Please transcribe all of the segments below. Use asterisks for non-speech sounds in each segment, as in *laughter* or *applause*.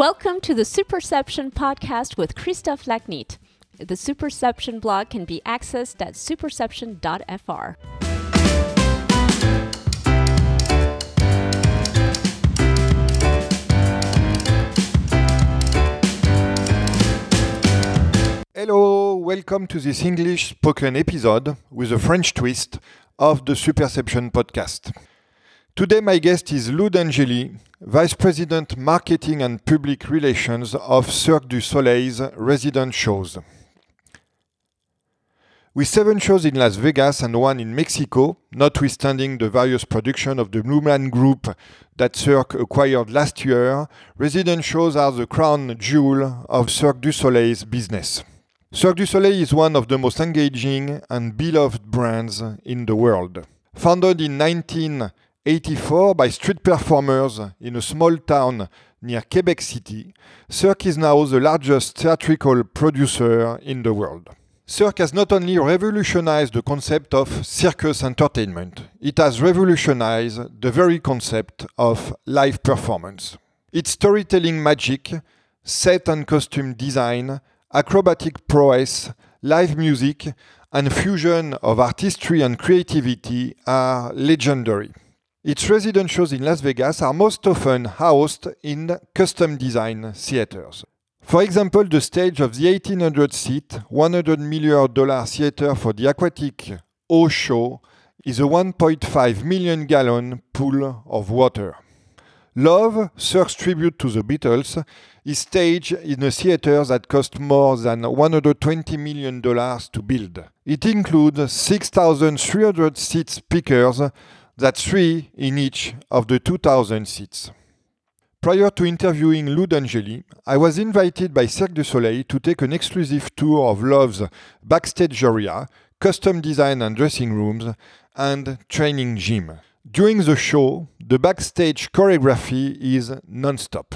Welcome to the Superception podcast with Christophe Lacnit. The Superception blog can be accessed at superception.fr. Hello, welcome to this English spoken episode with a French twist of the Superception podcast. Today, my guest is Lou D'Angeli, Vice President Marketing and Public Relations of Cirque du Soleil's resident shows. With seven shows in Las Vegas and one in Mexico, notwithstanding the various productions of the Blue Group that Cirque acquired last year, resident shows are the crown jewel of Cirque du Soleil's business. Cirque du Soleil is one of the most engaging and beloved brands in the world. Founded in 19 84 by street performers in a small town near Quebec City, Cirque is now the largest theatrical producer in the world. Cirque has not only revolutionized the concept of circus entertainment, it has revolutionized the very concept of live performance. Its storytelling magic, set and costume design, acrobatic prowess, live music, and fusion of artistry and creativity are legendary. Its resident shows in Las Vegas are most often housed in custom design theaters. For example, the stage of the 1800 seat, $100 million theater for the aquatic O show is a 1.5 million gallon pool of water. Love, Cirque's tribute to the Beatles, is staged in a theater that cost more than $120 million to build. It includes 6,300 seat speakers that's three in each of the 2,000 seats. Prior to interviewing Lou D'Angeli, I was invited by Cirque du Soleil to take an exclusive tour of Love's backstage area, custom design and dressing rooms, and training gym. During the show, the backstage choreography is non-stop.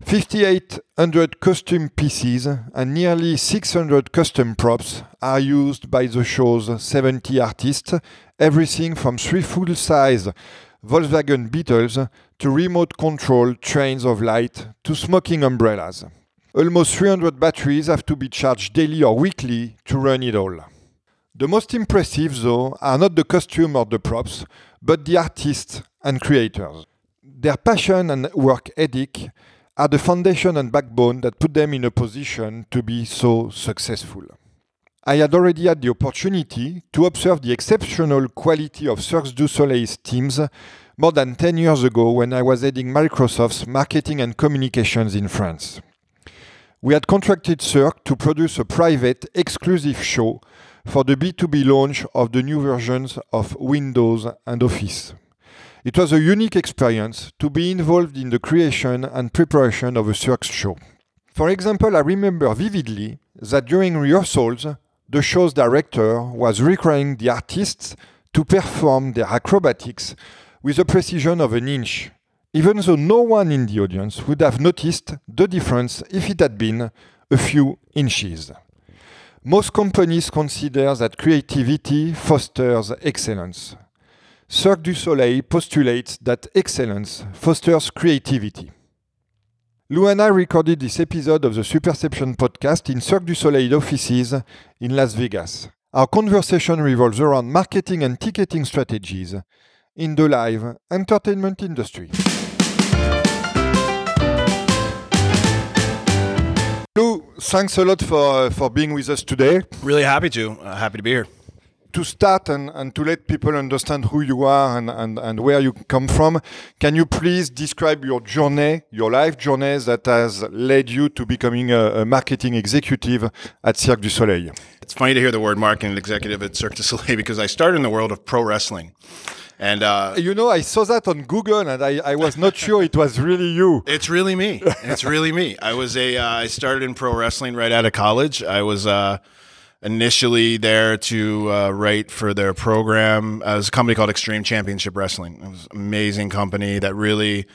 5,800 costume pieces and nearly 600 custom props are used by the show's 70 artists, everything from three full size Volkswagen Beetles to remote control trains of light to smoking umbrellas. Almost 300 batteries have to be charged daily or weekly to run it all. The most impressive, though, are not the costume or the props, but the artists and creators. Their passion and work ethic are the foundation and backbone that put them in a position to be so successful. I had already had the opportunity to observe the exceptional quality of Cirque du Soleil's teams more than 10 years ago when I was heading Microsoft's marketing and communications in France. We had contracted Cirque to produce a private, exclusive show for the B2B launch of the new versions of Windows and Office. It was a unique experience to be involved in the creation and preparation of a circus show. For example, I remember vividly that during rehearsals, the show's director was requiring the artists to perform their acrobatics with a precision of an inch, even though no one in the audience would have noticed the difference if it had been a few inches. Most companies consider that creativity fosters excellence. Cirque du Soleil postulates that excellence fosters creativity. Lou and I recorded this episode of the Superception podcast in Cirque du Soleil offices in Las Vegas. Our conversation revolves around marketing and ticketing strategies in the live entertainment industry. Lou, thanks a lot for, uh, for being with us today. Really happy to. Uh, happy to be here to start and, and to let people understand who you are and, and, and where you come from, can you please describe your journey, your life journey that has led you to becoming a, a marketing executive at Cirque du Soleil? It's funny to hear the word marketing executive at Cirque du Soleil *laughs* because I started in the world of pro wrestling. And uh, you know, I saw that on Google, and I, I was not sure it was really you. *laughs* It's really me. It's really me. I was a. Uh, I started in pro wrestling right out of college. I was. Uh, initially there to uh, write for their program. It a company called Extreme Championship Wrestling. It was an amazing company that really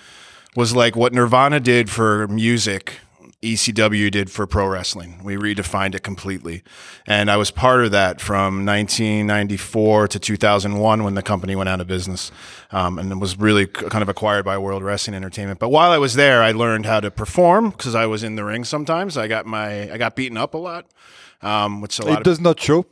was like what Nirvana did for music ECW did for pro wrestling. We redefined it completely. And I was part of that from 1994 to 2001 when the company went out of business um, and it was really kind of acquired by World Wrestling Entertainment. But while I was there, I learned how to perform because I was in the ring sometimes. I got my I got beaten up a lot, um, which a lot it of does not show.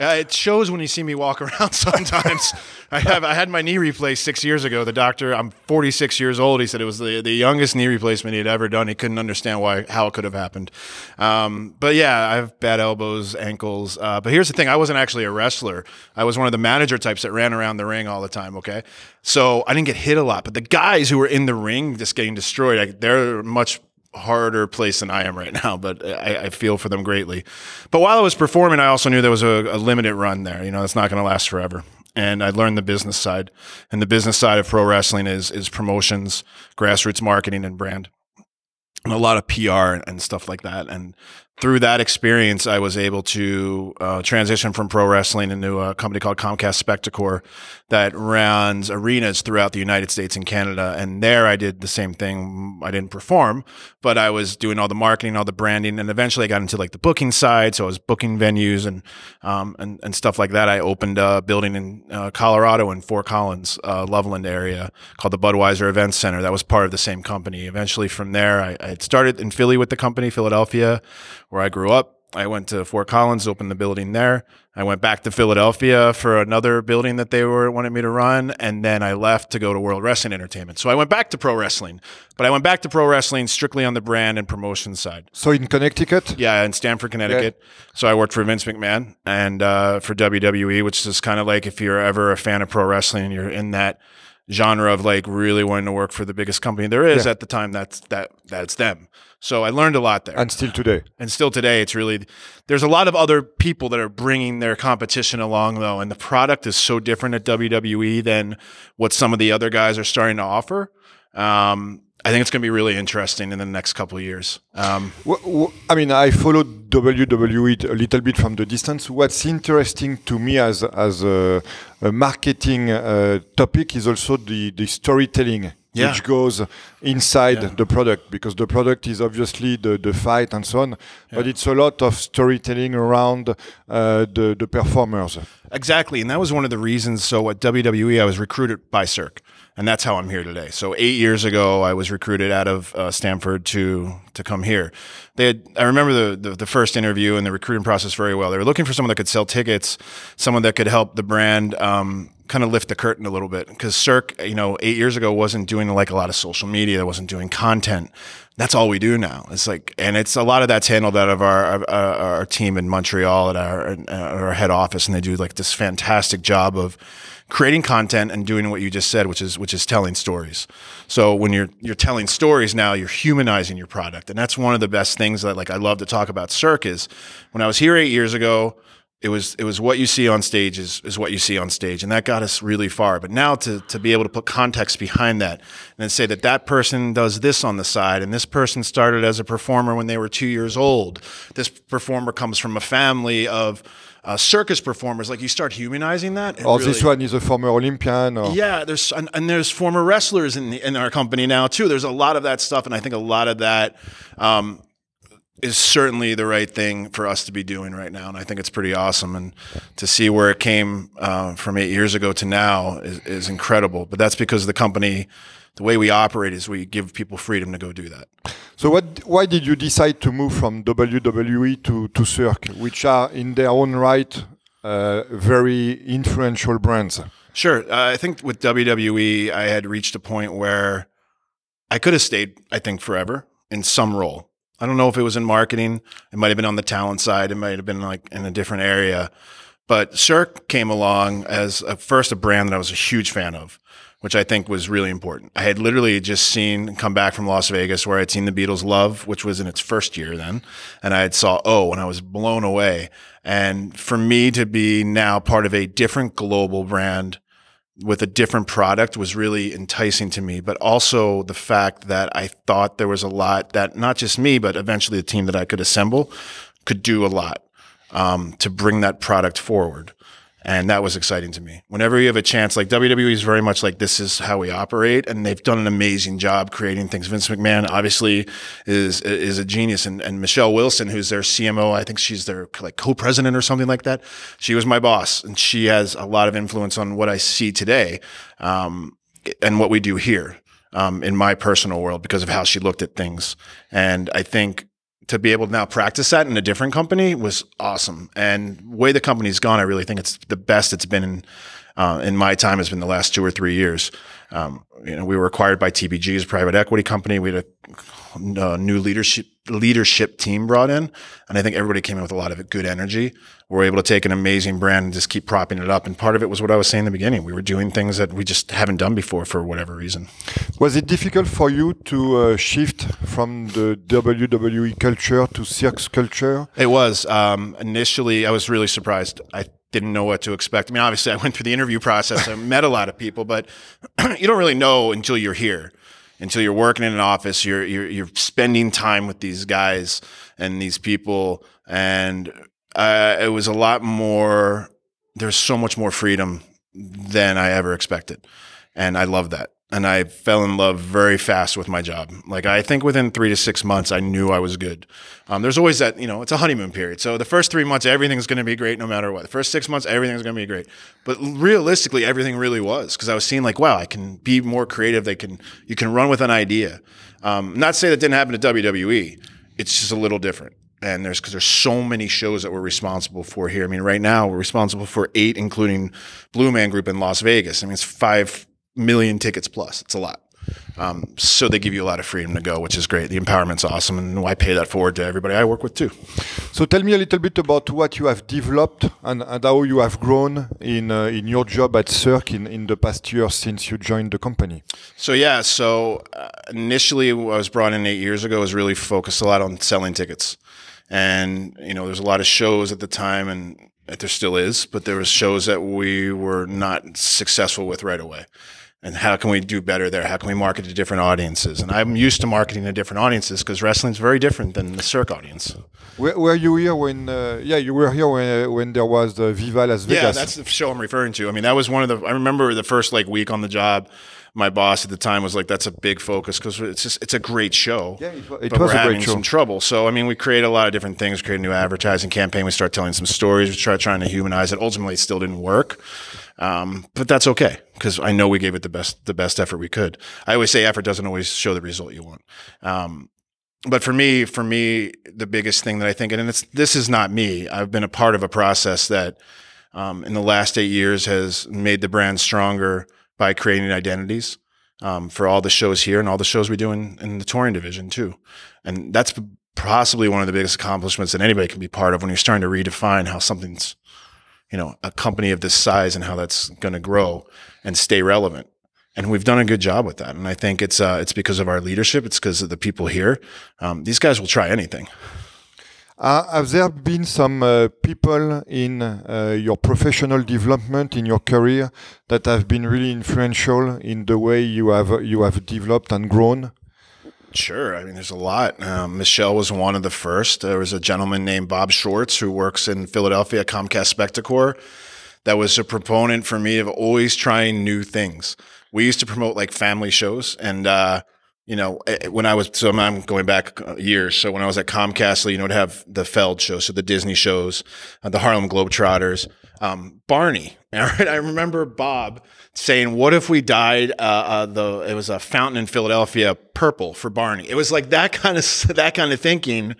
uh, it shows when you see me walk *laughs* around sometimes. I have I had my knee replaced six years ago. The doctor, I'm 46 years old. He said it was the, the youngest knee replacement he had ever done. He couldn't understand why how it could have happened. Um, but yeah, I have bad elbows, ankles. Uh, but here's the thing: I wasn't actually a wrestler. I was one of the manager types that ran around the ring all the time. Okay, so I didn't get hit a lot. But the guys who were in the ring just getting destroyed, I, they're much harder place than I am right now, but I, I, feel for them greatly. But while I was performing, I also knew there was a, a limited run there. You know, it's not going to last forever. And I learned the business side, and the business side of pro wrestling is is promotions, grassroots marketing, and brand, and a lot of PR and, and stuff like that. And through that experience, I was able to uh, transition from pro wrestling into a company called Comcast Spectacor that runs arenas throughout the United States and Canada. And there I did the same thing. I didn't perform, but I was doing all the marketing, all the branding, and eventually I got into like the booking side. So I was booking venues and um, and, and stuff like that. I opened a building in uh, Colorado in Fort Collins, uh, Loveland area called the Budweiser Events Center. That was part of the same company. Eventually, from there, I, I started in Philly with the company, Philadelphia where I grew up. I went to Fort Collins, opened the building there. I went back to Philadelphia for another building that they were wanted me to run, and then I left to go to World Wrestling Entertainment. So I went back to pro wrestling, but I went back to pro wrestling strictly on the brand and promotion side. So in Connecticut, yeah, in Stamford, Connecticut. Yeah. So I worked for Vince McMahon and uh, for WWE, which is kind of like if you're ever a fan of pro wrestling and you're in that genre of like really wanting to work for the biggest company there is yeah. at the time that's that that's them. So i learned a lot there. And still today. And still today it's really there's a lot of other people that are bringing their competition along though and the product is so different at wwe than what some of the other guys are starting to offer. Um, I think it's going to be really interesting in the next couple of years. Um, I mean, I followed WWE a little bit from the distance. What's interesting to me as as a, a marketing uh, topic is also the the storytelling. Yeah. Which goes inside yeah. the product because the product is obviously the, the fight and so on, yeah. but it's a lot of storytelling around uh, the the performers. Exactly, and that was one of the reasons. So at WWE, I was recruited by Cirque and that's how I'm here today. So eight years ago, I was recruited out of uh, Stamford to to come here. They had, I remember the, the, the first interview and the recruiting process very well. They were looking for someone that could sell tickets, someone that could help the brand um, kind of lift the curtain a little bit because Cirque, you know, eight years ago wasn't doing like a lot of social media, That wasn't doing content. That's all we do now. It's like, and it's a lot of that's handled out of our our, our team in Montreal at our, at our head office, and they do like this fantastic job of creating content and doing what you just said, which is which is telling stories. So when you're you're telling stories now, you're humanizing your product, and that's one of the best things that like I love to talk about. Cirque is when I was here eight years ago. It was it was what you see on stage is, is what you see on stage, and that got us really far. But now to to be able to put context behind that and say that that person does this on the side, and this person started as a performer when they were two years old. This performer comes from a family of uh, circus performers, like you start humanizing that. Oh, really, this one is a former Olympian. Or? Yeah, there's and, and, there's former wrestlers in the, in our company now too. There's a lot of that stuff, and I think a lot of that um, is certainly the right thing for us to be doing right now, and I think it's pretty awesome. And to see where it came uh, from eight years ago to now is, is incredible. But that's because the company the way we operate is we give people freedom to go do that. So, what, why did you decide to move from WWE to, to Cirque, which are in their own right uh, very influential brands? Sure. Uh, I think with WWE, I had reached a point where I could have stayed, I think, forever in some role. I don't know if it was in marketing. It might have been on the talent side. It might have been like in a different area. But Cirque came along as a, first a brand that I was a huge fan of which I think was really important. I had literally just seen come back from Las Vegas where I'd seen the Beatles Love, which was in its first year then, and I had saw Oh, and I was blown away. And for me to be now part of a different global brand with a different product was really enticing to me, but also the fact that I thought there was a lot that not just me, but eventually the team that I could assemble could do a lot um, to bring that product forward. And that was exciting to me. Whenever you have a chance, like WWE is very much like this is how we operate, and they've done an amazing job creating things. Vince McMahon obviously is is a genius, and, and Michelle Wilson, who's their CMO, I think she's their like co-president or something like that. She was my boss, and she has a lot of influence on what I see today, um, and what we do here. Um, in my personal world, because of how she looked at things, and I think to be able to now practice that in a different company was awesome. And way the company's gone, I really think it's the best it's been in uh, in my time has been the last two or three years. Um, you know, we were acquired by TPG's private equity company. We had a, a, new leadership leadership team brought in, and I think everybody came in with a lot of good energy. We were able to take an amazing brand and just keep propping it up. And part of it was what I was saying in the beginning. We were doing things that we just haven't done before for whatever reason. Was it difficult for you to uh, shift from the WWE culture to Cirque's culture? It was. Um, initially, I was really surprised. I didn't know what to expect. I mean, obviously, I went through the interview process. I met a lot of people, but *clears throat* you don't really know until you're here, until you're working in an office. You're you're, you're spending time with these guys and these people, and uh, it was a lot more. There's so much more freedom than I ever expected, and I love that and I fell in love very fast with my job. Like I think within three to six months, I knew I was good. Um, there's always that, you know, it's a honeymoon period. So the first three months, everything's going to be great no matter what. The first six months, everything's going to be great. But realistically, everything really was because I was seeing like, wow, I can be more creative. They can, you can run with an idea. Um, not say that didn't happen to WWE. It's just a little different and there's because there's so many shows that we're responsible for here. I mean, right now we're responsible for eight, including Blue Man Group in Las Vegas. I mean, it's five million tickets plus. It's a lot. Um, so they give you a lot of freedom to go, which is great. The empowerment's awesome, and I pay that forward to everybody I work with too. So tell me a little bit about what you have developed and, and how you have grown in uh, in your job at Cirque in, in the past year since you joined the company. So yeah, so uh, initially I was brought in eight years ago. Was really focused a lot on selling tickets, and you know there's a lot of shows at the time, and there still is, but there was shows that we were not successful with right away and how can we do better there? How can we market to different audiences? And I'm used to marketing to different audiences because wrestling's very different than the Cirque audience. Were, were you here when? Uh, yeah, you were here when, when there was the Viva Las Vegas. Yeah, that's the show I'm referring to. I mean, that was one of the. I remember the first like week on the job. My boss at the time was like, "That's a big focus because it's just it's a great show." Yeah, it, it but was we're a having great show. some trouble. So I mean, we create a lot of different things. Create a new advertising campaign. We start telling some stories. We try trying to humanize it. Ultimately, it still didn't work. Um, but that's okay because I know we gave it the best the best effort we could. I always say effort doesn't always show the result you want. Um, but for me, for me, the biggest thing that I think, and it's this is not me. I've been a part of a process that um, in the last eight years has made the brand stronger by creating identities um, for all the shows here and all the shows we do in, in the touring division too. And that's possibly one of the biggest accomplishments that anybody can be part of when you're starting to redefine how something's you know, a company of this size and how that's going to grow and stay relevant. And we've done a good job with that. And I think it's uh, it's because of our leadership. It's because of the people here. Um, these guys will try anything. Uh, have there been some uh, people in uh, your professional development in your career that have been really influential in the way you have you have developed and grown? Sure. I mean, there's a lot. Um, Michelle was one of the first. There was a gentleman named Bob Schwartz who works in Philadelphia, Comcast Spectacor, that was a proponent for me of always trying new things. We used to promote like family shows and, uh, you know, eh, eh, when I was, so I'm going back uh, years. So when I was at Comcast, you know, to have the Feld show, so the Disney shows, uh, the Harlem Globetrotters, um, Barney. *laughs* All right. I remember Bob saying, "What if we dyed uh, uh, the? It was a fountain in Philadelphia purple for Barney." It was like that kind of *laughs* that kind of thinking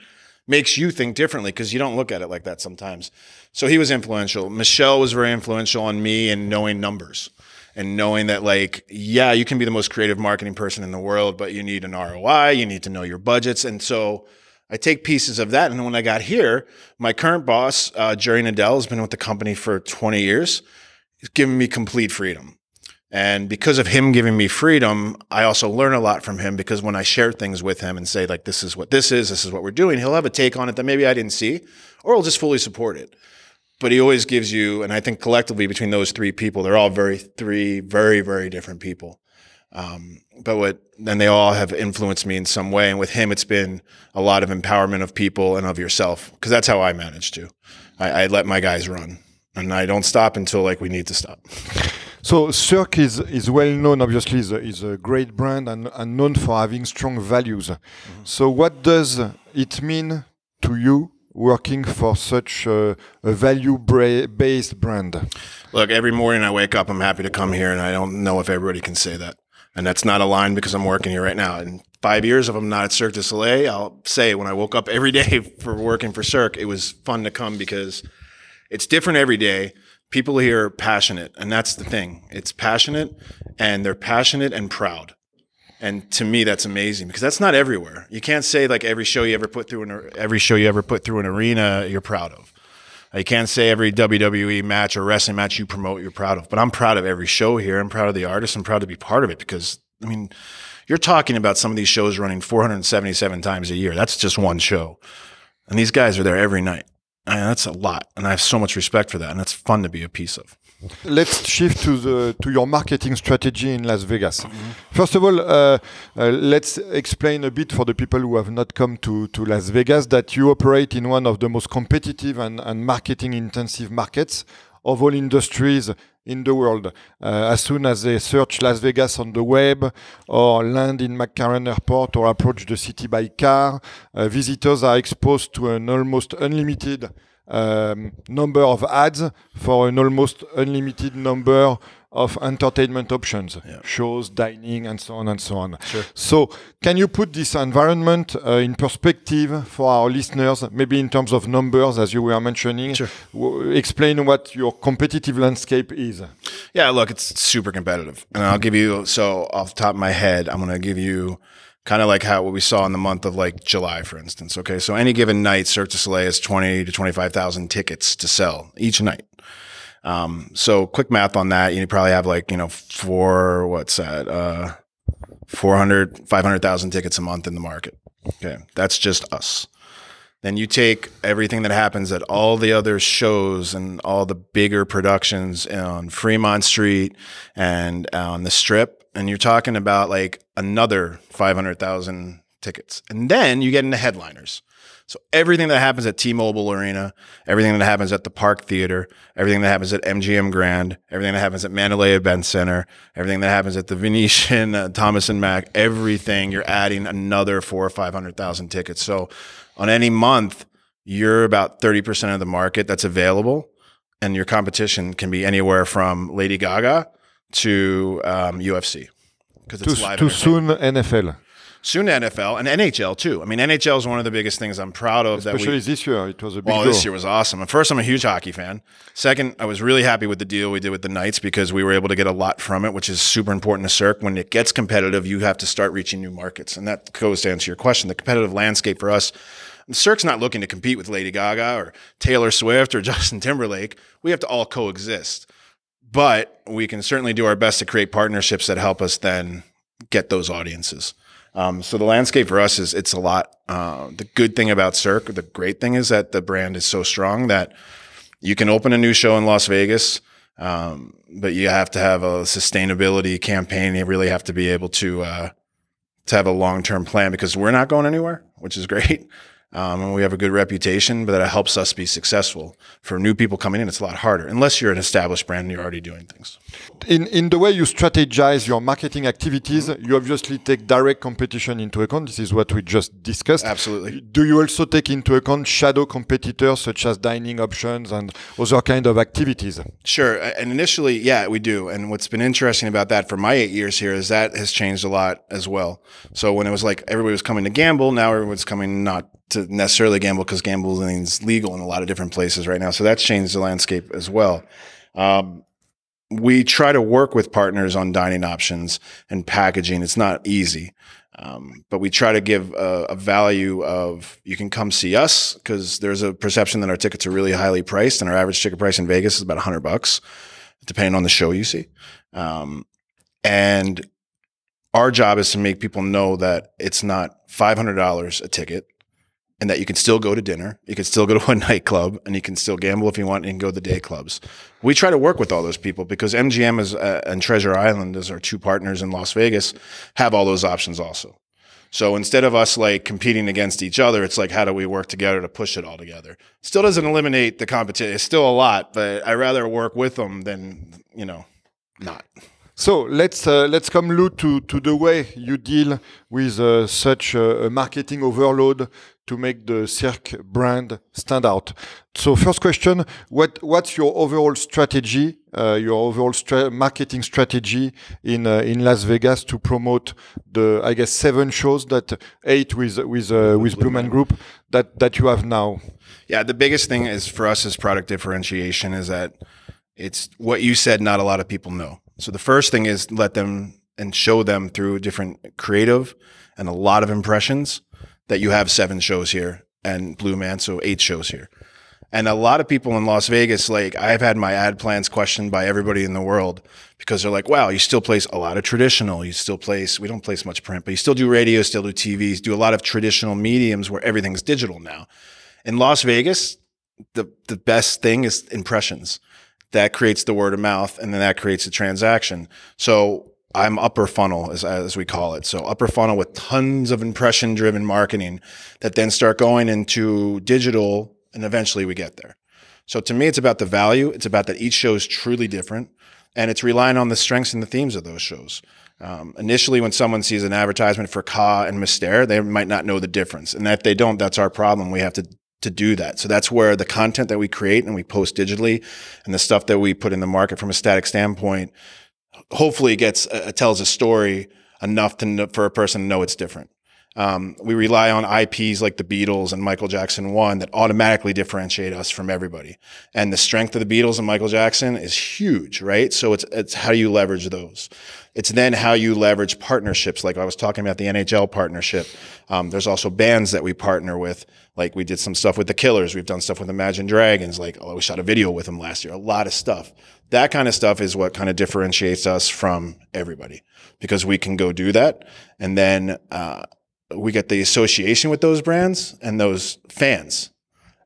makes you think differently because you don't look at it like that sometimes. So he was influential. Michelle was very influential on me in knowing numbers and knowing that like yeah you can be the most creative marketing person in the world but you need an roi you need to know your budgets and so i take pieces of that and when i got here my current boss uh, jerry nadal has been with the company for 20 years. He's given me complete freedom. And because of him giving me freedom i also learn a lot from him because when i share things with him and say like this is what this is this is what we're doing he'll have a take on it that maybe i didn't see or he'll just fully support it. But he always gives you, and I think collectively between those three people, they're all very three very very different people. Um, but what then they all have influenced me in some way, and with him, it's been a lot of empowerment of people and of yourself because that's how I manage to. I, I let my guys run, and I don't stop until like we need to stop. So Cirque is is well known. Obviously, is a, is a great brand and, and known for having strong values. So what does it mean to you working for such a, a value bra- based brand? Look, every morning I wake up, I'm happy to come here, and I don't know if everybody can say that. And that's not a line because I'm working here right now. In five years, if I'm not at Cirque du Soleil, I'll say when I woke up every *laughs* day for working for Cirque, it was fun to come because it's different every day. People here are passionate, and that's the thing. It's passionate, and they're passionate and proud. And to me, that's amazing because that's not everywhere. You can't say like every show you ever put through an every show you ever put through an arena you're proud of. You can't say every WWE match or wrestling match you promote you're proud of. But I'm proud of every show here. I'm proud of the artists. I'm proud to be part of it because I mean, you're talking about some of these shows running 477 times a year. That's just one show, and these guys are there every night. I mean, that's a lot, and I have so much respect for that, and it's fun to be a piece of. Let's shift to the to your marketing strategy in Las Vegas. First of all, uh, uh, let's explain a bit for the people who have not come to, to Las Vegas that you operate in one of the most competitive and, and marketing intensive markets of all industries in the world. Uh, as soon as they search Las Vegas on the web or land in McCarran Airport or approach the city by car, uh, visitors are exposed to an almost unlimited um, number of ads for an almost unlimited number of entertainment options, shows, dining, and so on and so on. Sure. So, can you put this environment uh, in perspective for our listeners, maybe in terms of numbers, as you were mentioning? Sure. W- explain what your competitive landscape is. Yeah, look, it's super competitive. And I'll give you so off the top of my head, I'm gonna give you kind of like how what we saw in the month of like July, for instance. Okay. So any given night, Cirque du Soleil has twenty to twenty five thousand tickets to sell each night. Um, so quick math on that, you probably have like, you know, four, what's that? Uh 400, 500,000 tickets a month in the market. Okay. That's just us. Then you take everything that happens at all the other shows and all the bigger productions on Fremont Street and on the Strip, and you're talking about like another 500,000 tickets. And then you get into headliners. So everything that happens at T-Mobile Arena, everything that happens at the Park Theater, everything that happens at MGM Grand, everything that happens at Mandalay Event Center, everything that happens at the Venetian, uh, Thomas and Mack, everything you're adding another four or five hundred thousand tickets. So on any month, you're about thirty percent of the market that's available, and your competition can be anywhere from Lady Gaga to um, UFC because Too, live. too soon, NFL. soon NFL and NHL too. I mean, NHL is one of the biggest things I'm proud of. Especially we, this year, it was a big well, draw. this year was awesome. First, I'm a huge hockey fan. Second, I was really happy with the deal we did with the Knights because we were able to get a lot from it, which is super important to Cirque. When it gets competitive, you have to start reaching new markets, and that goes to answer your question. The competitive landscape for us. Cirque's not looking to compete with Lady Gaga or Taylor Swift or *laughs* Justin Timberlake. We have to all coexist. But we can certainly do our best to create partnerships that help us then get those audiences. Um, so the landscape for us is it's a lot. Uh, the good thing about Cirque, the great thing is that the brand is so strong that you can open a new show in Las Vegas, um, but you have to have a sustainability campaign. You really have to be able to uh, to have a long term plan because we're not going anywhere, which is *laughs* great. Um, and we have a good reputation, but that helps us be successful. For new people coming in, it's a lot harder unless you're an established brand and you're already doing things. in in the way you strategize your marketing activities, you obviously take direct competition into account. This is what we just discussed. Absolutely. Do you also take into account shadow competitors such as dining options and other kind of activities? Sure. And initially, yeah, we do. And what's been interesting about that for my eight years here is that has changed a lot as well. So when it was like everybody was coming to gamble, now everyone's coming not to necessarily gamble because gambling is legal in a lot of different places right now. So that's changed the landscape as well. Um, we try to work with partners on dining options and packaging. It's not easy. Um, but we try to give a, a value of you can come see us because there's a perception that our tickets are really highly priced and our average ticket price in Vegas is about 100 bucks, depending on the show you see. Um, and our job is to make people know that it's not $500 a ticket and that you can still go to dinner, you can still go to a *laughs* nightclub, and you can still gamble if you want and go to the day clubs. We try to work with all those people because MGM is, uh, and Treasure Island, as our two partners in Las Vegas, have all those options also. So instead of us like competing against each other, it's like how do we work together to push it all together? Still doesn't eliminate the competition. It's still a lot, but I rather work with them than you know not. So let's uh, let's come Lou to to the way you deal with uh, such a marketing overload to make the Cirque brand stand out. So first question, what what's your overall strategy, uh, your overall stra marketing strategy in uh, in Las Vegas to promote the I guess seven shows that eight with with uh, with Blue Man Group that that you have now? Yeah, the biggest thing is for us is product differentiation is that it's what you said not a lot of people know. So the first thing is let them and show them through different creative and a lot of impressions that you have seven shows here and Blue Man, so eight shows here. And a lot of people in Las Vegas, like I've had my ad plans questioned by everybody in the world because they're like, wow, you still place a lot of traditional. You still place, we don't place much print, but you still do radio, still do TVs, do a lot of traditional mediums where everything's digital now. In Las Vegas, the, the best thing is impressions that creates the word of mouth and then that creates a transaction. So I'm upper funnel as, as we call it. So upper funnel with tons of impression driven marketing that then start going into digital and eventually we get there. So to me, it's about the value. It's about that each show is truly different and it's relying on the strengths and the themes of those shows. Um, initially, when someone sees an advertisement for Ka and Mystère, they might not know the difference. And if they don't, that's our problem. We have to to do that. So that's where the content that we create and we post digitally and the stuff that we put in the market from a static standpoint hopefully gets uh, tells a story enough to know, for a person to know it's different. Um, we rely on IPs like the Beatles and Michael Jackson one that automatically differentiate us from everybody. And the strength of the Beatles and Michael Jackson is huge, right? So it's it's how do you leverage those. It's then how you leverage partnerships, like I was talking about the NHL partnership. Um, there's also bands that we partner with, like we did some stuff with the Killers. We've done stuff with Imagine Dragons. Like oh, we shot a video with them last year. A lot of stuff. That kind of stuff is what kind of differentiates us from everybody because we can go do that, and then uh, we get the association with those brands and those fans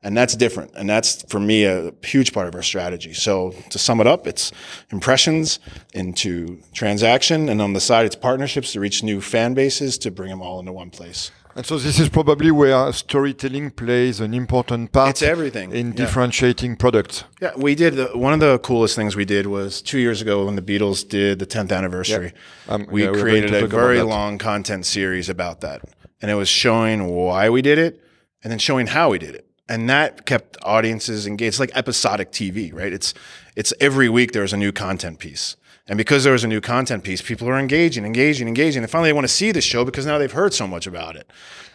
and that's different. And that's for me a huge part of our strategy. So to sum it up it's impressions into transaction. And on the side it's partnerships to reach new fan bases to bring them all into one place. And so this is probably where storytelling plays an important part it's everything. in yeah. differentiating products. Yeah we did the, one of the coolest things we did was two years ago when the beatles did the 10th anniversary yeah. um, we yeah, created a very long content series about that. And it was showing why we did it and then showing how we did it and that kept audiences engaged. It's like episodic TV, right? It's it's every week there's a new content piece. And because there was a new content piece, people are engaging, engaging, engaging. And finally, they want to see the show because now they've heard so much about it.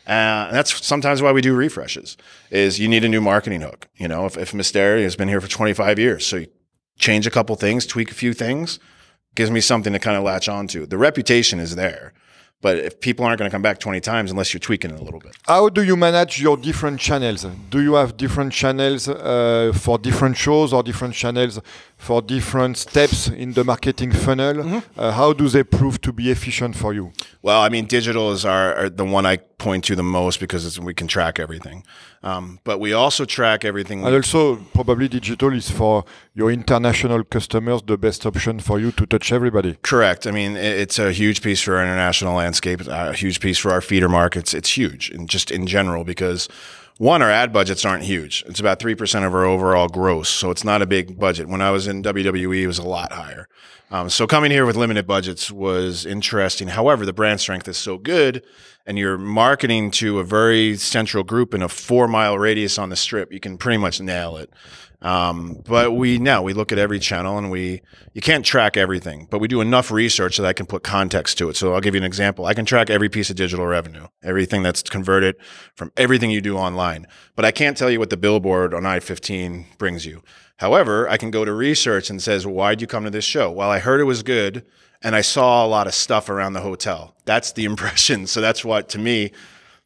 Uh, and that's sometimes why we do refreshes. Is you need a new marketing hook. You know, if, if Mystère has been here for 25 years, so you change a couple things, tweak a few things, gives me something to kind of latch onto. The reputation is there. But if people aren't going to come back 20 times unless you're tweaking it a little bit. How do you manage your different channels? Do you have different channels uh, for different shows or different channels for different steps in the marketing funnel? Mm -hmm. uh, how do they prove to be efficient for you? Well, I mean, digital is our, our the one I point to the most because we can track everything. Um, but we also track everything. And also, probably digital is for your international customers the best option for you to touch everybody. Correct. I mean, it's a huge piece for our international landscape, a huge piece for our feeder markets. It's huge, and just in general, because one, our ad budgets aren't huge. It's about 3% of our overall gross. So it's not a big budget. When I was in WWE, it was a lot higher. Um, so coming here with limited budgets was interesting. However, the brand strength is so good and you're marketing to a very central group in a four mile radius on the strip, you can pretty much nail it. Um, but we now we look at every channel and we you can't track everything, but we do enough research that I can put context to it. So I'll give you an example. I can track every piece of digital revenue, everything that's converted from everything you do online, but I can't tell you what the billboard on I-15 brings you. However, I can go to research and says, why'd you come to this show? Well, I heard it was good and I saw a lot of stuff around the hotel. That's the *laughs* impression. So that's what, to me,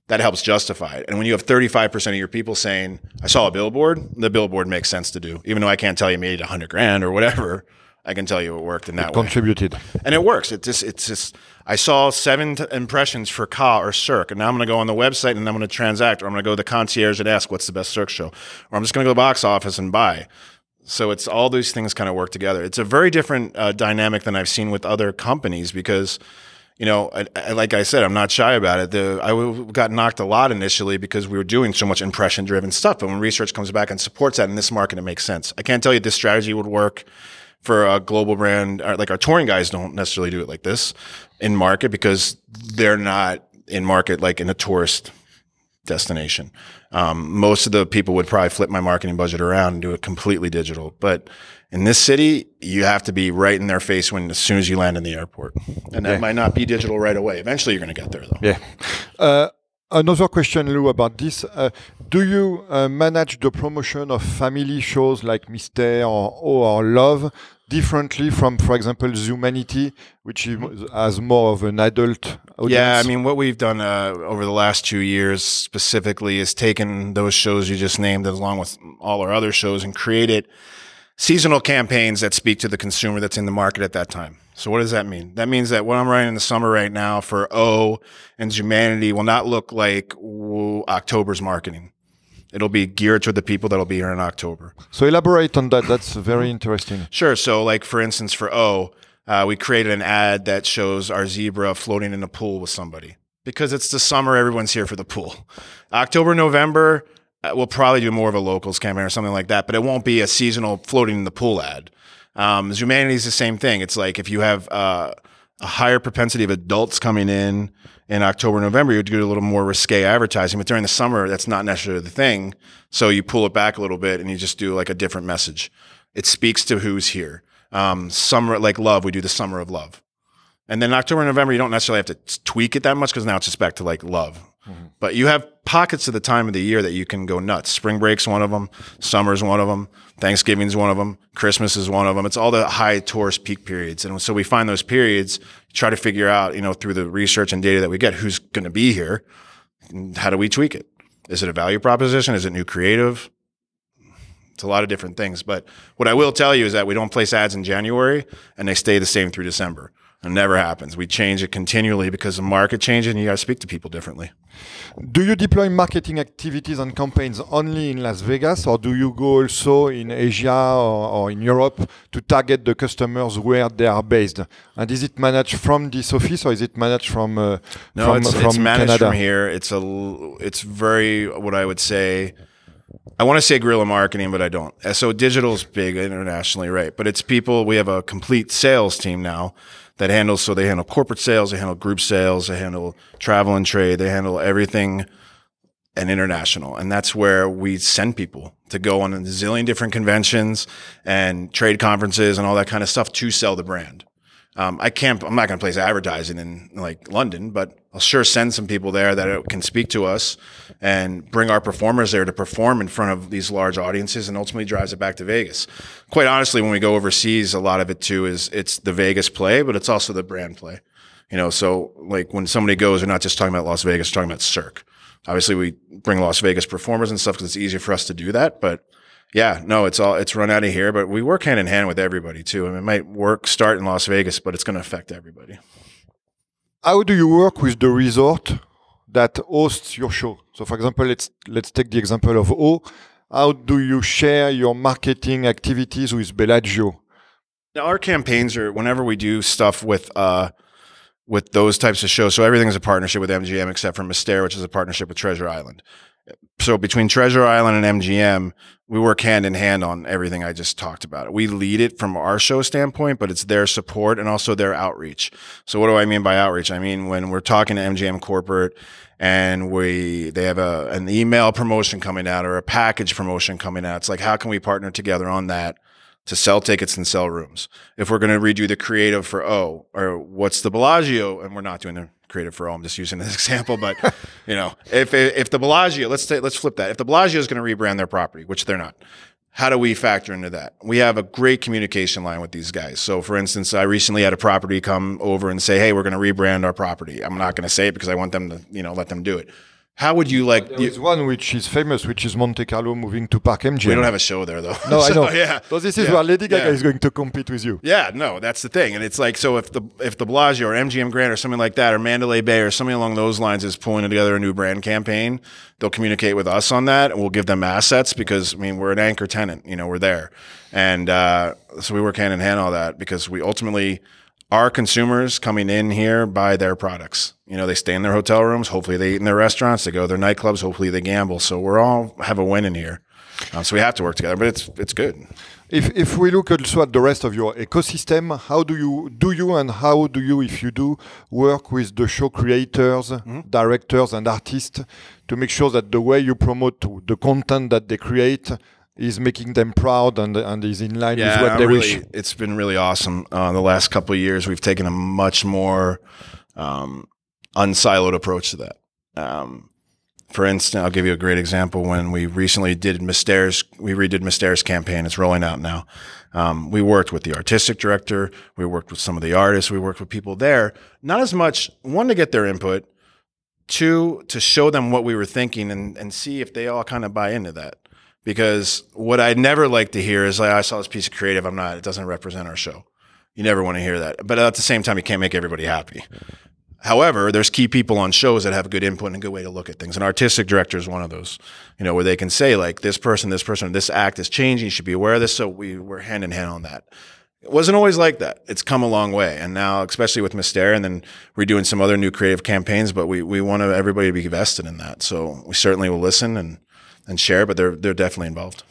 that helps justify it. And when you have 35% of your people saying, I saw a billboard, the billboard makes sense to do. Even though I can't tell you made 100 grand or whatever, I can tell you it worked in that it way. Contributed. And it works. It just, it's just, I saw seven t- impressions for Ka or Cirque, and now I'm going to go on the website and I'm going to transact, or I'm going to go to the concierge and ask what's the best Cirque show, or I'm just going to go to the box office and buy. So it's all these things kind of work together. It's a very different uh, dynamic than I've seen with other companies because you know, I, I, like I said, I'm not shy about it. The, I got knocked a lot initially because we were doing so much impression driven stuff. But when research comes back and supports that in this market, it makes sense. I can't tell you this strategy would work for a global brand. Like our touring guys don't necessarily do it like this in market because they're not in market like in a tourist destination. Um, most of the people would probably flip my marketing budget around and do it completely digital. But in this city, you have to be right in their face when as soon as you land in the airport, and that yeah. might not be digital right away. Eventually, you're going to get there, though. Yeah. Uh, another question, Lou, about this: uh, Do you uh, manage the promotion of family shows like Mystère or, or Love differently from, for example, Zumanity, which has more of an adult audience? Yeah, I mean, what we've done uh, over the last two years specifically is taken those shows you just named, along with all our other shows, and created seasonal campaigns that speak to the consumer that's in the market at that time. So what does that mean? That means that what I'm writing in the summer right now for O and Zumanity will not look like October's marketing. It'll be geared to the people that'll be here in October. So elaborate on that. That's very interesting. Sure. So like for instance, for O, uh, we created an ad that shows our zebra floating in a pool with somebody because it's the summer. Everyone's here for the pool. October, November, we'll probably do more of a locals campaign or something like that, but it won't be a seasonal floating in the pool ad. Um, Zumanity is the same thing. It's like if you have uh, a higher propensity of adults coming in in October, November, you would do a little more risque advertising. But during the summer, that's not necessarily the thing. So you pull it back a little bit and you just do like a different message. It speaks to who's here. Um, summer, like love, we do the summer of love. And then October, November, you don't necessarily have to tweak it that much because now it's just back to like love. Mm-hmm. But you have pockets of the time of the year that you can go nuts. Spring break's one of them. Summer's one of them. Thanksgiving's one of them. Christmas is one of them. It's all the high tourist peak periods. And so we find those periods, try to figure out, you know, through the research and data that we get, who's going to be here. how do we tweak it? Is it a value proposition? Is it new creative? It's a lot of different things. But what I will tell you is that we don't place ads in January and they stay the same through December. It never happens. We change it continually because the market changes and you got to speak to people differently. Do you deploy marketing activities and campaigns only in Las Vegas or do you go also in Asia or, or in Europe to target the customers where they are based? And is it managed from this office or is it managed from uh, No, from, it's, from it's managed Canada? from here. It's a it's very what I would say I want to say guerrilla marketing, but I don't. So digital is big internationally, right? But it's people. We have a complete sales team now that handles so they handle corporate sales, they handle group sales, they handle travel and trade, they handle everything and international. And that's where we send people to go on a zillion different conventions and trade conferences and all that kind of stuff to sell the brand. Um, I can't. I'm not going to place advertising in like London, but I'll sure send some people there that can speak to us and bring our performers there to perform in front of these large audiences, and ultimately drives it back to Vegas. Quite honestly, when we go overseas, a lot of it too is it's the Vegas play, but it's also the brand play. You know, so like when somebody goes, we're not just talking about Las Vegas, we're talking about Cirque. Obviously, we bring Las Vegas performers and stuff because it's easier for us to do that, but yeah, no, it's all it's run out of here, but we work hand in hand with everybody too. I mean, it might work start in Las Vegas, but it's going to affect everybody. How do you work with the resort that hosts your show? So, for example, let's let's take the example of O. How do you share your marketing activities with Bellagio? Now, our campaigns are whenever we do stuff with uh, with those types of shows. So everything is a partnership with MGM except for Mystère, which is a partnership with Treasure Island so between Treasure Island and MGM, we work hand in hand on everything I just talked about. We lead it from our show standpoint, but it's their support and also their outreach. So what do I mean by outreach? I mean when we're talking to MGM corporate and we they have a an email promotion coming out or a package promotion coming out. It's like how can we partner together on that to sell tickets and sell rooms? If we're going to redo the creative for O or what's the Bellagio and we're not doing the creative for all. I'm just using this *laughs* example, but you know, if if the Bellagio, let's say, let's flip that. If the Bellagio is going to rebrand their property, which they're not, how do we factor into that? We have a great communication line with these guys. So, for instance, I recently had a property come over and say, "Hey, we're going to rebrand our property." I'm not going to say it because I want them to, you know, let them do it. How would you like? There is one which is famous, which is Monte Carlo moving to Park MGM. We don't have a show there though. No, *laughs* so, I know. Yeah. So this is yeah. where Lady Gaga yeah. is going to compete with you. Yeah, no, that's the thing, and it's like so if the if the Bellagio or MGM Grand or something like that or Mandalay Bay or something along those lines is pulling together a new brand campaign, they'll communicate with us on that, and we'll give them assets because I mean we're an anchor tenant, you know, we're there, and uh, so we work hand in hand on that because we ultimately our consumers coming in here buy their products. You know, they stay in their hotel rooms. Hopefully, they eat in their restaurants. They go to their nightclubs. Hopefully, they gamble. So we're all have a win in here. Um, so we have to work together, but it's it's good. If if we look also at the rest of your ecosystem, how do you do you and how do you, if you do, work with the show creators, Mm-hmm. directors, and artists to make sure that the way you promote the content that they create is making them proud and and is in line with what they really, wish. It's been really awesome. Uh, the last couple of years, we've taken a much more um, unsiloed approach to that. Um, for instance, I'll give you a great example. When we recently did Mystere's, we redid Mystere's campaign. It's rolling out now. Um, we worked with the artistic director. We worked with some of the artists. We worked with people there. Not as much one to get their input, two to show them what we were thinking and and see if they all kind of buy into that. Because what I'd never like to hear is like, oh, I saw this piece of creative. I'm not. It doesn't represent our show. You never want to hear that. But at the same time, you can't make everybody happy. However, there's key people on shows that have good input and a good way to look at things. An artistic director is one of those, you know, where they can say like this person, this person, this act is changing. You should be aware of this. So we we're hand in hand on that. It wasn't always like that. It's come a long way, and now, especially with Mystere, and then we're doing some other new creative campaigns. But we we want everybody to be vested in that. So we certainly will listen and and share. But they're they're definitely involved.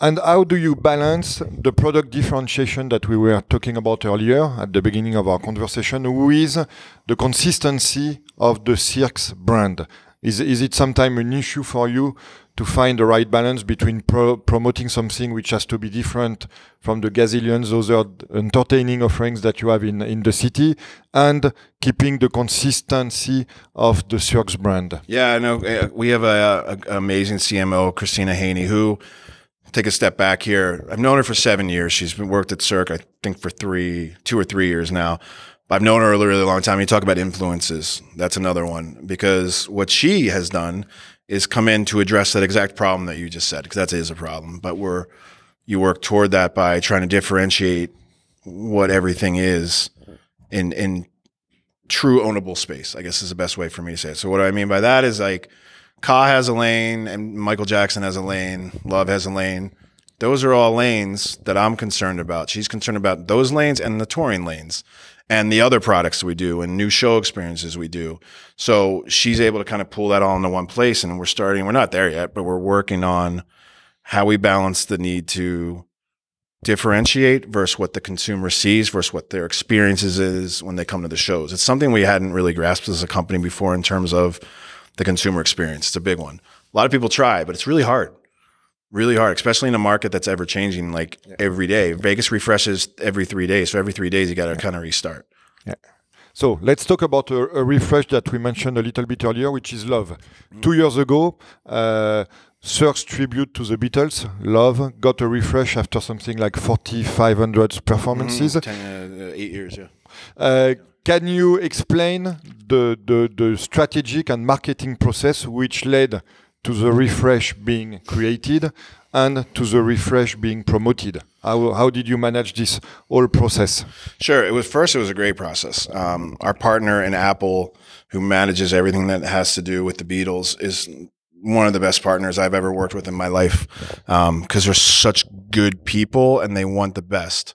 And how do you balance the product differentiation that we were talking about earlier at the beginning of our conversation with the consistency of the Cirques brand? Is, is it sometimes an issue for you to find the right balance between pro- promoting something which has to be different from the gazillions other entertaining offerings that you have in, in the city and keeping the consistency of the Cirques brand? Yeah, I know. uh, We have a, a amazing CMO, Christina Haney, who take a step back here. I've known her for seven years. She's been worked at Cirque, I think, for three, two or three years now. I've known her a really, really long time. You talk about influences. That's another one because what she has done is come in to address that exact problem that you just said because that is a problem. But we're you work toward that by trying to differentiate what everything is in in true ownable space. I guess is the best way for me to say it. So what I mean by that is like Ka has a lane and Michael Jackson has a lane, Love has a lane. Those are all lanes that I'm concerned about. She's concerned about those lanes and the touring lanes and the other products we do and new show experiences we do. So she's able to kind of pull that all into one place and we're starting, we're not there yet, but we're working on how we balance the need to differentiate versus what the consumer sees versus what their experiences is when they come to the shows. It's something we hadn't really grasped as a company before in terms of the consumer experience. It's a big one. A lot of people try, but it's really hard. Really hard, especially in a market that's ever changing like every day. Vegas refreshes every three days. So every three days you gotta kind of restart. Yeah. So let's talk about a, a refresh that we mentioned a little bit earlier, which is Love. Two years ago, uh, Cirque's tribute to the Beatles, Love, got a refresh after something like 4,500 performances. Ten, uh, eight years, yeah. Uh, can you explain the, the, the strategic and marketing process which led to the refresh being created and to the refresh being promoted? How, how did you manage this whole process? Sure. It was first. It was a great process. Um, our partner in Apple, who manages everything that has to do with the Beatles, is one of the best partners I've ever worked with in my life because they're such good people and they want the best.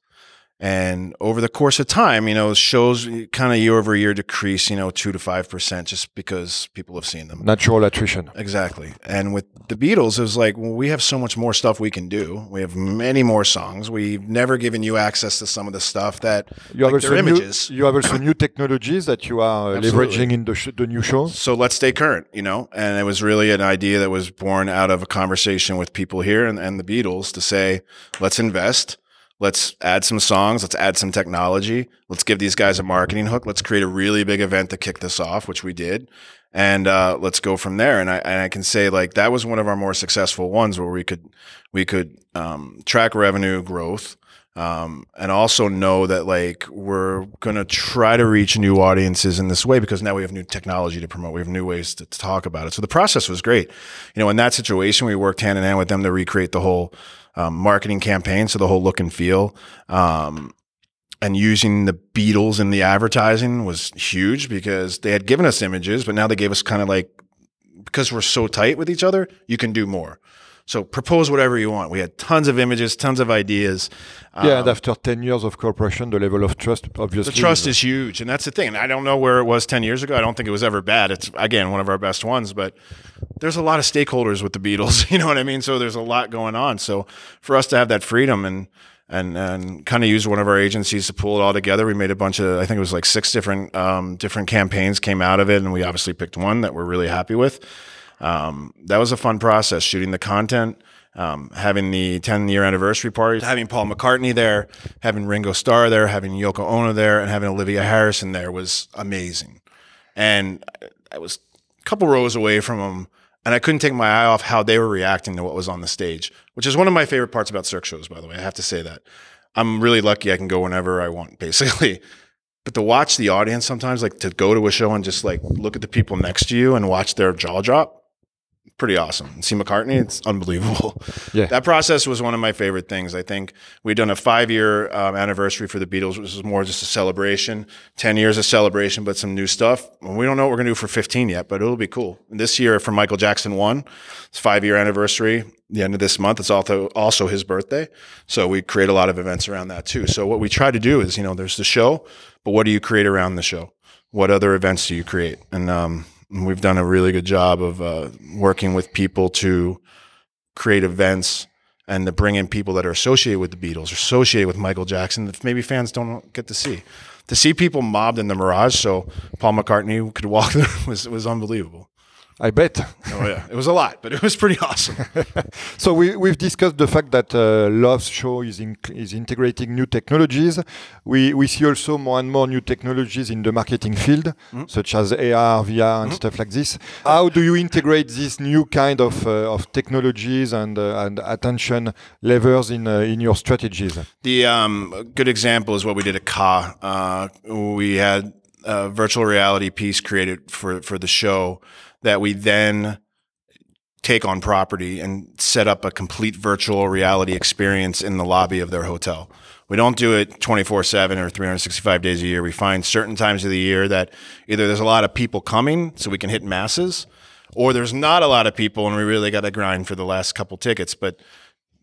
And over the course of time, you know, shows kind of year over year decrease, you know, two to five percent, just because people have seen them. Natural attrition. Exactly. And with the Beatles, it was like, well, we have so much more stuff we can do. We have many more songs. We've never given you access to some of the stuff that You have, like their also new, images. you have also new technologies that you are uh, Absolutely. leveraging in the, sh- the new shows. So let's stay current, you know? And it was really an idea that was born out of a conversation with people here and, and the Beatles to say, let's invest. Let's add some songs. Let's add some technology. Let's give these guys a marketing hook. Let's create a really big event to kick this off, which we did. And uh, let's go from there. And I, and I can say like that was one of our more successful ones where we could we could um, track revenue growth um, and also know that like we're gonna try to reach new audiences in this way because now we have new technology to promote. We have new ways to, to talk about it. So the process was great. You know, in that situation, we worked hand in hand with them to recreate the whole um, marketing campaign, so the whole look and feel. Um, and using the Beatles in the advertising was huge because they had given us images, but now they gave us kind of like because we're so tight with each other, you can do more. So propose whatever you want. We had tons of images, tons of ideas. Yeah, and after 10 years of cooperation, the level of trust obviously. The trust is huge. And that's the thing. And I don't know where it was 10 years ago. I don't think it was ever bad. It's, again, one of our best ones. But there's a lot of stakeholders with the Beatles. *laughs* You know what I mean? So there's a lot going on. So for us to have that freedom and, and and kind of use one of our agencies to pull it all together. We made a bunch of I think it was like six different um, different campaigns came out of it, and we obviously picked one that we're really happy with. Um, that was a fun process shooting the content. Um, having the 10 year anniversary party, having Paul McCartney there, having Ringo Starr there, having Yoko Ono there, and having Olivia Harrison there was amazing. And I was a couple rows away from them and I couldn't take my eye off how they were reacting to what was on the stage, which is one of my favorite parts about Cirque shows, by the way. I have to say that. I'm really lucky I can go whenever I want, *laughs* basically. But to watch the audience sometimes, like to go to a show and just like look at the people next to you and watch their jaw drop, pretty awesome. And see McCartney, it's unbelievable. Yeah. That process was one of my favorite things. I think we'd done a five year um, anniversary for the Beatles, which was more just a celebration, 10 years of celebration, but some new stuff. And we don't know what we're going to do for 15 yet, but it'll be cool. And this year for Michael Jackson 1, it's five year anniversary. The end of this month, it's also also his birthday, so we create a lot of events around that too. So what we try to do is, you know, there's the show, but what do you create around the show? What other events do you create? And um, we've done a really good job of uh, working with people to create events and to bring in people that are associated with the Beatles, associated with Michael Jackson that maybe fans don't get to see. To see people mobbed in the Mirage, so Paul McCartney could walk there *laughs* was was unbelievable. I bet. Oh yeah, it was a lot, but it was pretty awesome. *laughs* so we, we've discussed the fact that uh, Love's show is in, is integrating new technologies. We we see also more and more new technologies in the marketing field, mm-hmm. such as AR, VR, and mm-hmm. stuff like this. How do you integrate these new kind of uh, of technologies and uh, and attention levers in uh, in your strategies? The um, good example is what we did at Ka. Uh, we had a virtual reality piece created for for the show that we then take on property and set up a complete virtual reality experience in the lobby of their hotel. We don't do it 24 7 or 365 days a year. We find certain times of the year that either there's a lot of people coming so we can hit masses, or there's not a lot of people and we really got to grind for the last couple tickets. But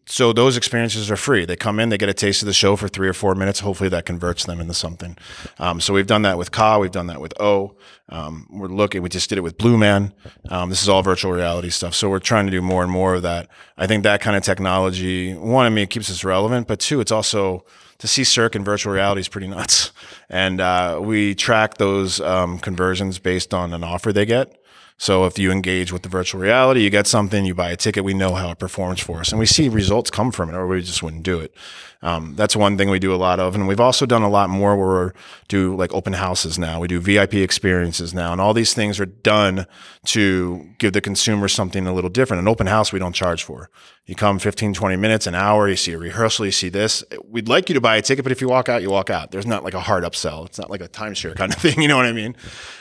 so those experiences are free. They come in, they get a taste of the show for three or four minutes. Hopefully, that converts them into something. Um, so we've done that with Ka, we've done that with O. Um, we're looking. We just did it with Blue Man. Um, this is all virtual reality stuff. So we're trying to do more and more of that. I think that kind of technology, one, I mean, it keeps us relevant, but two, it's also to see Cirque in virtual reality is pretty nuts. And uh, we track those um, conversions based on an offer they get. So if you engage with the virtual reality, you get something, you buy a ticket, we know how it performs for us, and we see results come from it, or we just wouldn't do it. Um, that's one thing we do a lot of, and we've also done a lot more where we do like open houses now. We do VIP experiences now, and all these things are done to give the consumer something a little different. An open house we don't charge for. You come 15, 20 minutes, an hour, you see a rehearsal, you see this. We'd like you to buy a ticket, but if you walk out, you walk out. There's not like a hard upsell. It's not like a timeshare kind of *laughs* thing. You know what I mean?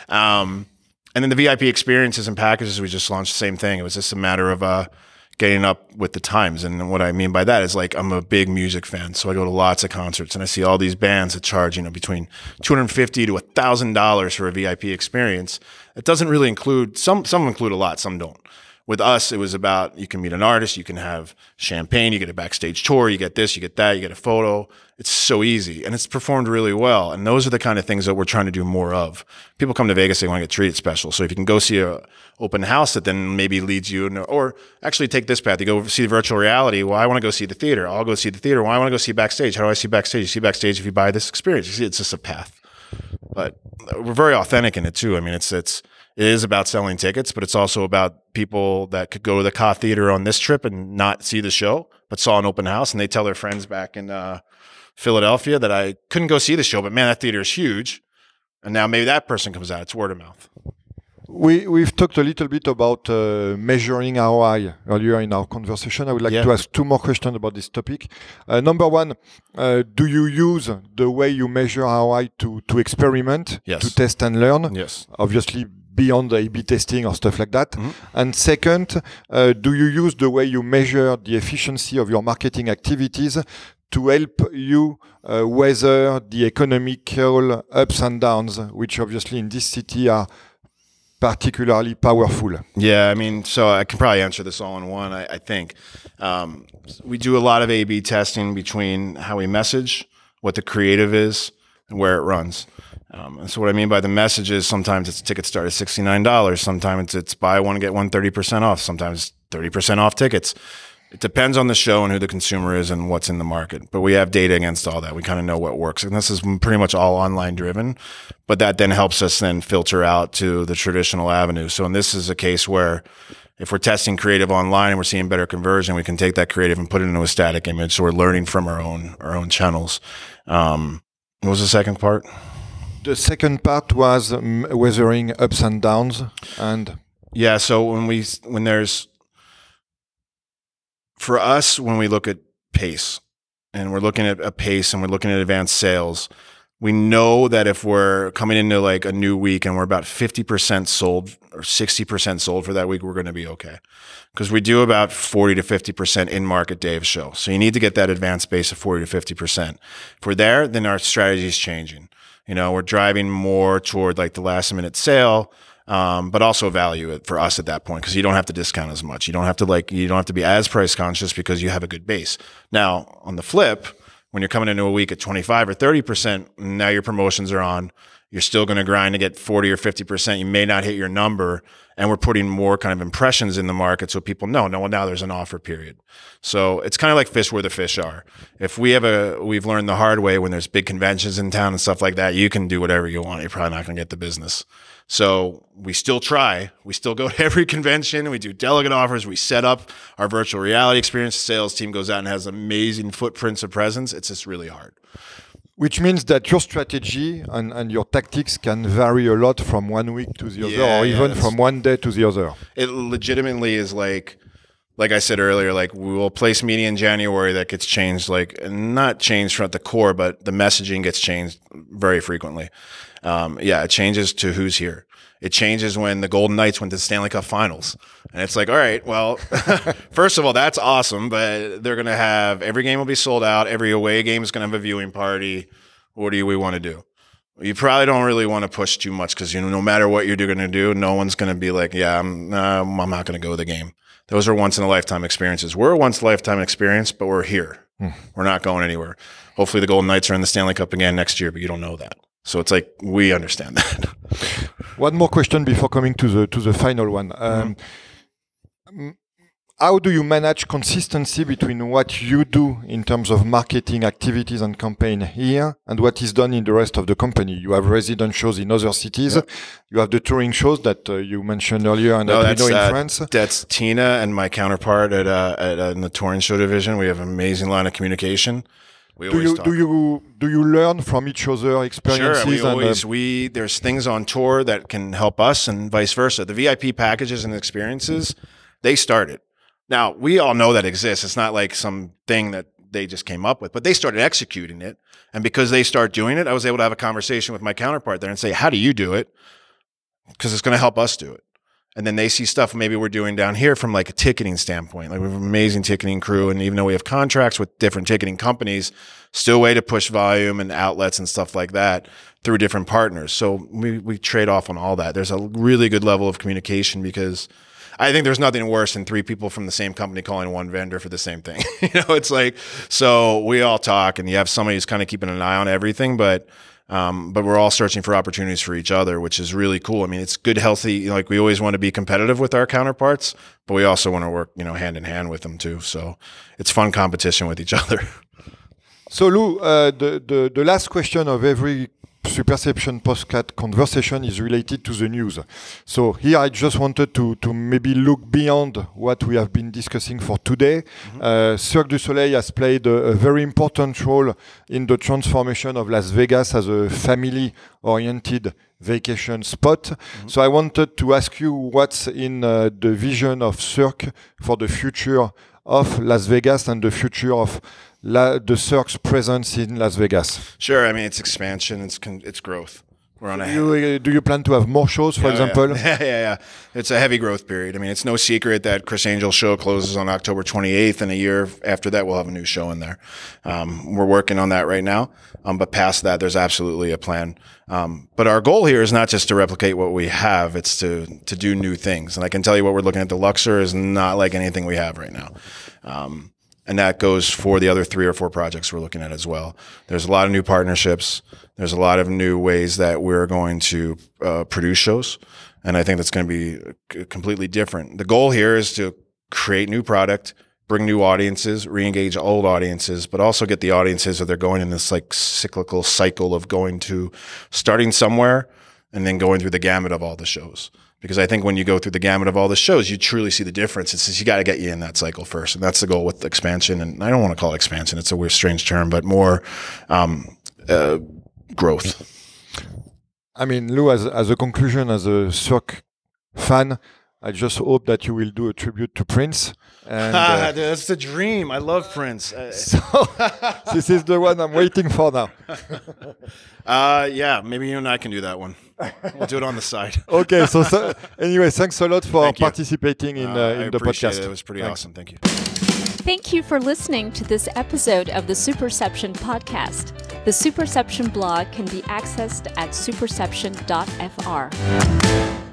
Um, and then the VIP experiences and packages we just launched, same thing. It was just a matter of uh, getting up with the times. And what I mean by that is like I'm a big music fan, so I go to lots of concerts and I see all these bands that charge you know between 250 to thousand dollars for a VIP experience. It doesn't really include some. Some include a lot, some don't with us, it was about you can meet an artist, you can have champagne, you get a backstage tour, you get this, you get that, you get a photo. It's so easy and it's performed really well. And those are the kind of things that we're trying to do more of. People come to Vegas, they want to get treated special. So if you can go see a open house that then maybe leads you, in, or actually take this path, you go see virtual reality. Well, I want to go see the theater. I'll go see the theater. Well, I want to go see backstage. How do I see backstage? You see backstage if you buy this experience. You see, it's just a path. But we're very authentic in it too. I mean, it's, it's, it is about selling tickets, but it's also about people that could go to the Ka Theater on this trip and not see the show, but saw an open house and they tell their friends back in uh, Philadelphia that I couldn't go see the show, but man, that theater is huge. And now maybe that person comes out. It's word of mouth. We, we've talked a little bit about uh, measuring ROI earlier in our conversation. I would like yeah. to ask two more questions about this topic. Uh, number one, uh, do you use the way you measure ROI to, to experiment, yes. to test and learn? Yes. Obviously, beyond the A/B testing or stuff like that? Mm-hmm. And second, uh, do you use the way you measure the efficiency of your marketing activities to help you uh, weather the economical ups and downs, which obviously in this city are particularly powerful? Yeah, I mean, so I can probably answer this all in one. I, I think um, we do a lot of A/B testing between how we message, what the creative is, and where it runs. Um, and so what I mean by the message is sometimes it's tickets start at sixty nine dollars, sometimes it's buy one get one thirty percent off, sometimes thirty percent off tickets. It depends on the show and who the consumer is and what's in the market. But we have data against all that. We kind of know what works. And this is pretty much all online driven. But that then helps us then filter out to the traditional avenue. So, and this is a case where if we're testing creative online and we're seeing better conversion, we can take that creative and put it into a static image. So we're learning from our own our own channels. Um, what was the second part? The second part was um, weathering ups and downs and yeah. So when we when there's for us, when we look at pace and we're looking at a pace and we're looking at advanced sales, we know that if we're coming into like a new week and we're about 50% sold or 60% sold for that week, we're going to be okay. Because we do about 40 to 50% in market day of show. So you need to get that advanced base of 40 to 50%. If we're there, then our strategy is changing. You know, we're driving more toward like the last minute sale um, but also value it for us at that point because you don't have to discount as much. You don't have to like you don't have to be as price conscious because you have a good base. Now on the flip, when you're coming into a week at 25 or 30 percent, now your promotions are on. You're still going to grind to get 40 or 50 percent. You may not hit your number, and we're putting more kind of impressions in the market so people know. No, well, now there's an offer period. So it's kind of like fish where the fish are. If we have a, we've learned the hard way when there's big conventions in town and stuff like that. You can do whatever you want. You're probably not going to get the business. So we still try. We still go to every *laughs* convention. We do delegate offers. We set up our virtual reality experience. The sales team goes out and has amazing footprints of presence. It's just really hard. Which means that your strategy and, and your tactics can vary a lot from one week to the other, Yeah, or even that's- from one day to the other. It legitimately is like, like I said earlier, like we will place media in January that gets changed, like not changed from the core, but the messaging gets changed very frequently. Um, yeah, it changes to who's here. It changes when the Golden Knights went to the Stanley Cup Finals, and it's like, all right, well, *laughs* first of all, that's awesome, but they're gonna have every game will be sold out. Every away game is gonna have a viewing party. What do we want to do? You probably don't really want to push too much because you know no matter what you're going to do, no one's going to be like, yeah, I'm nah, I'm not going to go to the game. Those are once in a lifetime experiences. We're a once in a lifetime experience, but we're here. Hmm. We're not going anywhere. Hopefully, the Golden Knights are in the Stanley Cup again next year, but you don't know that. So it's like we understand that. *laughs* One more question before coming to the to the final one. Um, m- how do you manage consistency between what you do in terms of marketing activities and campaign here and what is done in the rest of the company? You have resident shows in other cities. You have the touring shows that uh, you mentioned earlier and No, that we know in uh, France. That's Tina and my counterpart at, uh, at uh, in the touring show division. We have an amazing line of communication. We Do you talk. do you do you learn from each other experiences? Sure, we and, uh, always we there's things on tour that can help us and vice versa. The VIP packages and experiences, they started. Now we all know that exists. It's not like some thing that they just came up with, but they started executing it. And because they start doing it, I was able to have a conversation with my counterpart there and say, "How do you do it?" Because it's going to help us do it. And then they see stuff maybe we're doing down here from like a ticketing standpoint. Like we have an amazing ticketing crew, and even though we have contracts with different ticketing companies, still way to push volume and outlets and stuff like that through different partners. So we we trade off on all that. There's a really good level of communication because I think there's nothing worse than three people from the same company calling one vendor for the same thing. *laughs* you know, it's like so we all talk, and you have somebody who's kind of keeping an eye on everything, but. Um, but we're all searching for opportunities for each other, which is really cool. I mean, it's good, healthy. You know, like we always want to be competitive with our counterparts, but we also want to work, you know, hand in hand with them too. So it's fun competition with each *laughs* other. So Lou, uh, the, the the last question of every Superception podcast conversation is related to the news. So here I just wanted to to maybe look beyond what we have been discussing for today. Uh, Cirque du Soleil has played a, a very important role in the transformation of Las Vegas as a family-oriented vacation spot. So I wanted to ask you what's in uh, the vision of Cirque for the future of Las Vegas and the future of La, the Cirque's presence in Las Vegas. Sure. I mean, it's expansion. It's con- it's growth. We're on a You, uh, do you plan to have more shows, for Oh, example? *laughs* Yeah. yeah, yeah, It's a heavy growth period. I mean, it's no secret that Criss Angel's show closes on October 28th, and a year after that, we'll have a new show in there. Um, we're working on that right now. Um, but past that, there's absolutely a plan. Um, but our goal here is not just to replicate what we have; it's to to do new things. And I can tell you what we're looking at. The Luxor is not like anything we have right now. Um, and that goes for the other three or four projects we're looking at as well. There's a lot of new partnerships. There's a lot of new ways that we're going to uh, produce shows, and I think that's going to be completely different. The goal here is to create new product, bring new audiences, re-engage old audiences, but also get the audiences that they're going in this like cyclical cycle of going to starting somewhere and then going through the gamut of all the shows. Because I think when you go through the gamut of all the shows, you truly see the difference. It's just you got to get you in that cycle first, and that's the goal with expansion. And I don't want to call it expansion; it's a weird, strange term, but more um, uh, growth. I mean, Lou, as, as a conclusion, as a Cirque fan, I just hope that you will do a tribute to Prince. And *laughs* uh, that's the dream. I love Prince. *laughs* Uh, so *laughs* this is the one I'm waiting for now. uh, yeah, maybe you and I can do that one. We'll do it on the side. Okay, so, so anyway, thanks a lot for Thank you. participating in, Uh, uh, I in the appreciate podcast. It. it was pretty Thanks. awesome. Thank you. Thank you for listening to this episode of the Superception podcast. The Superception blog can be accessed at superception.fr.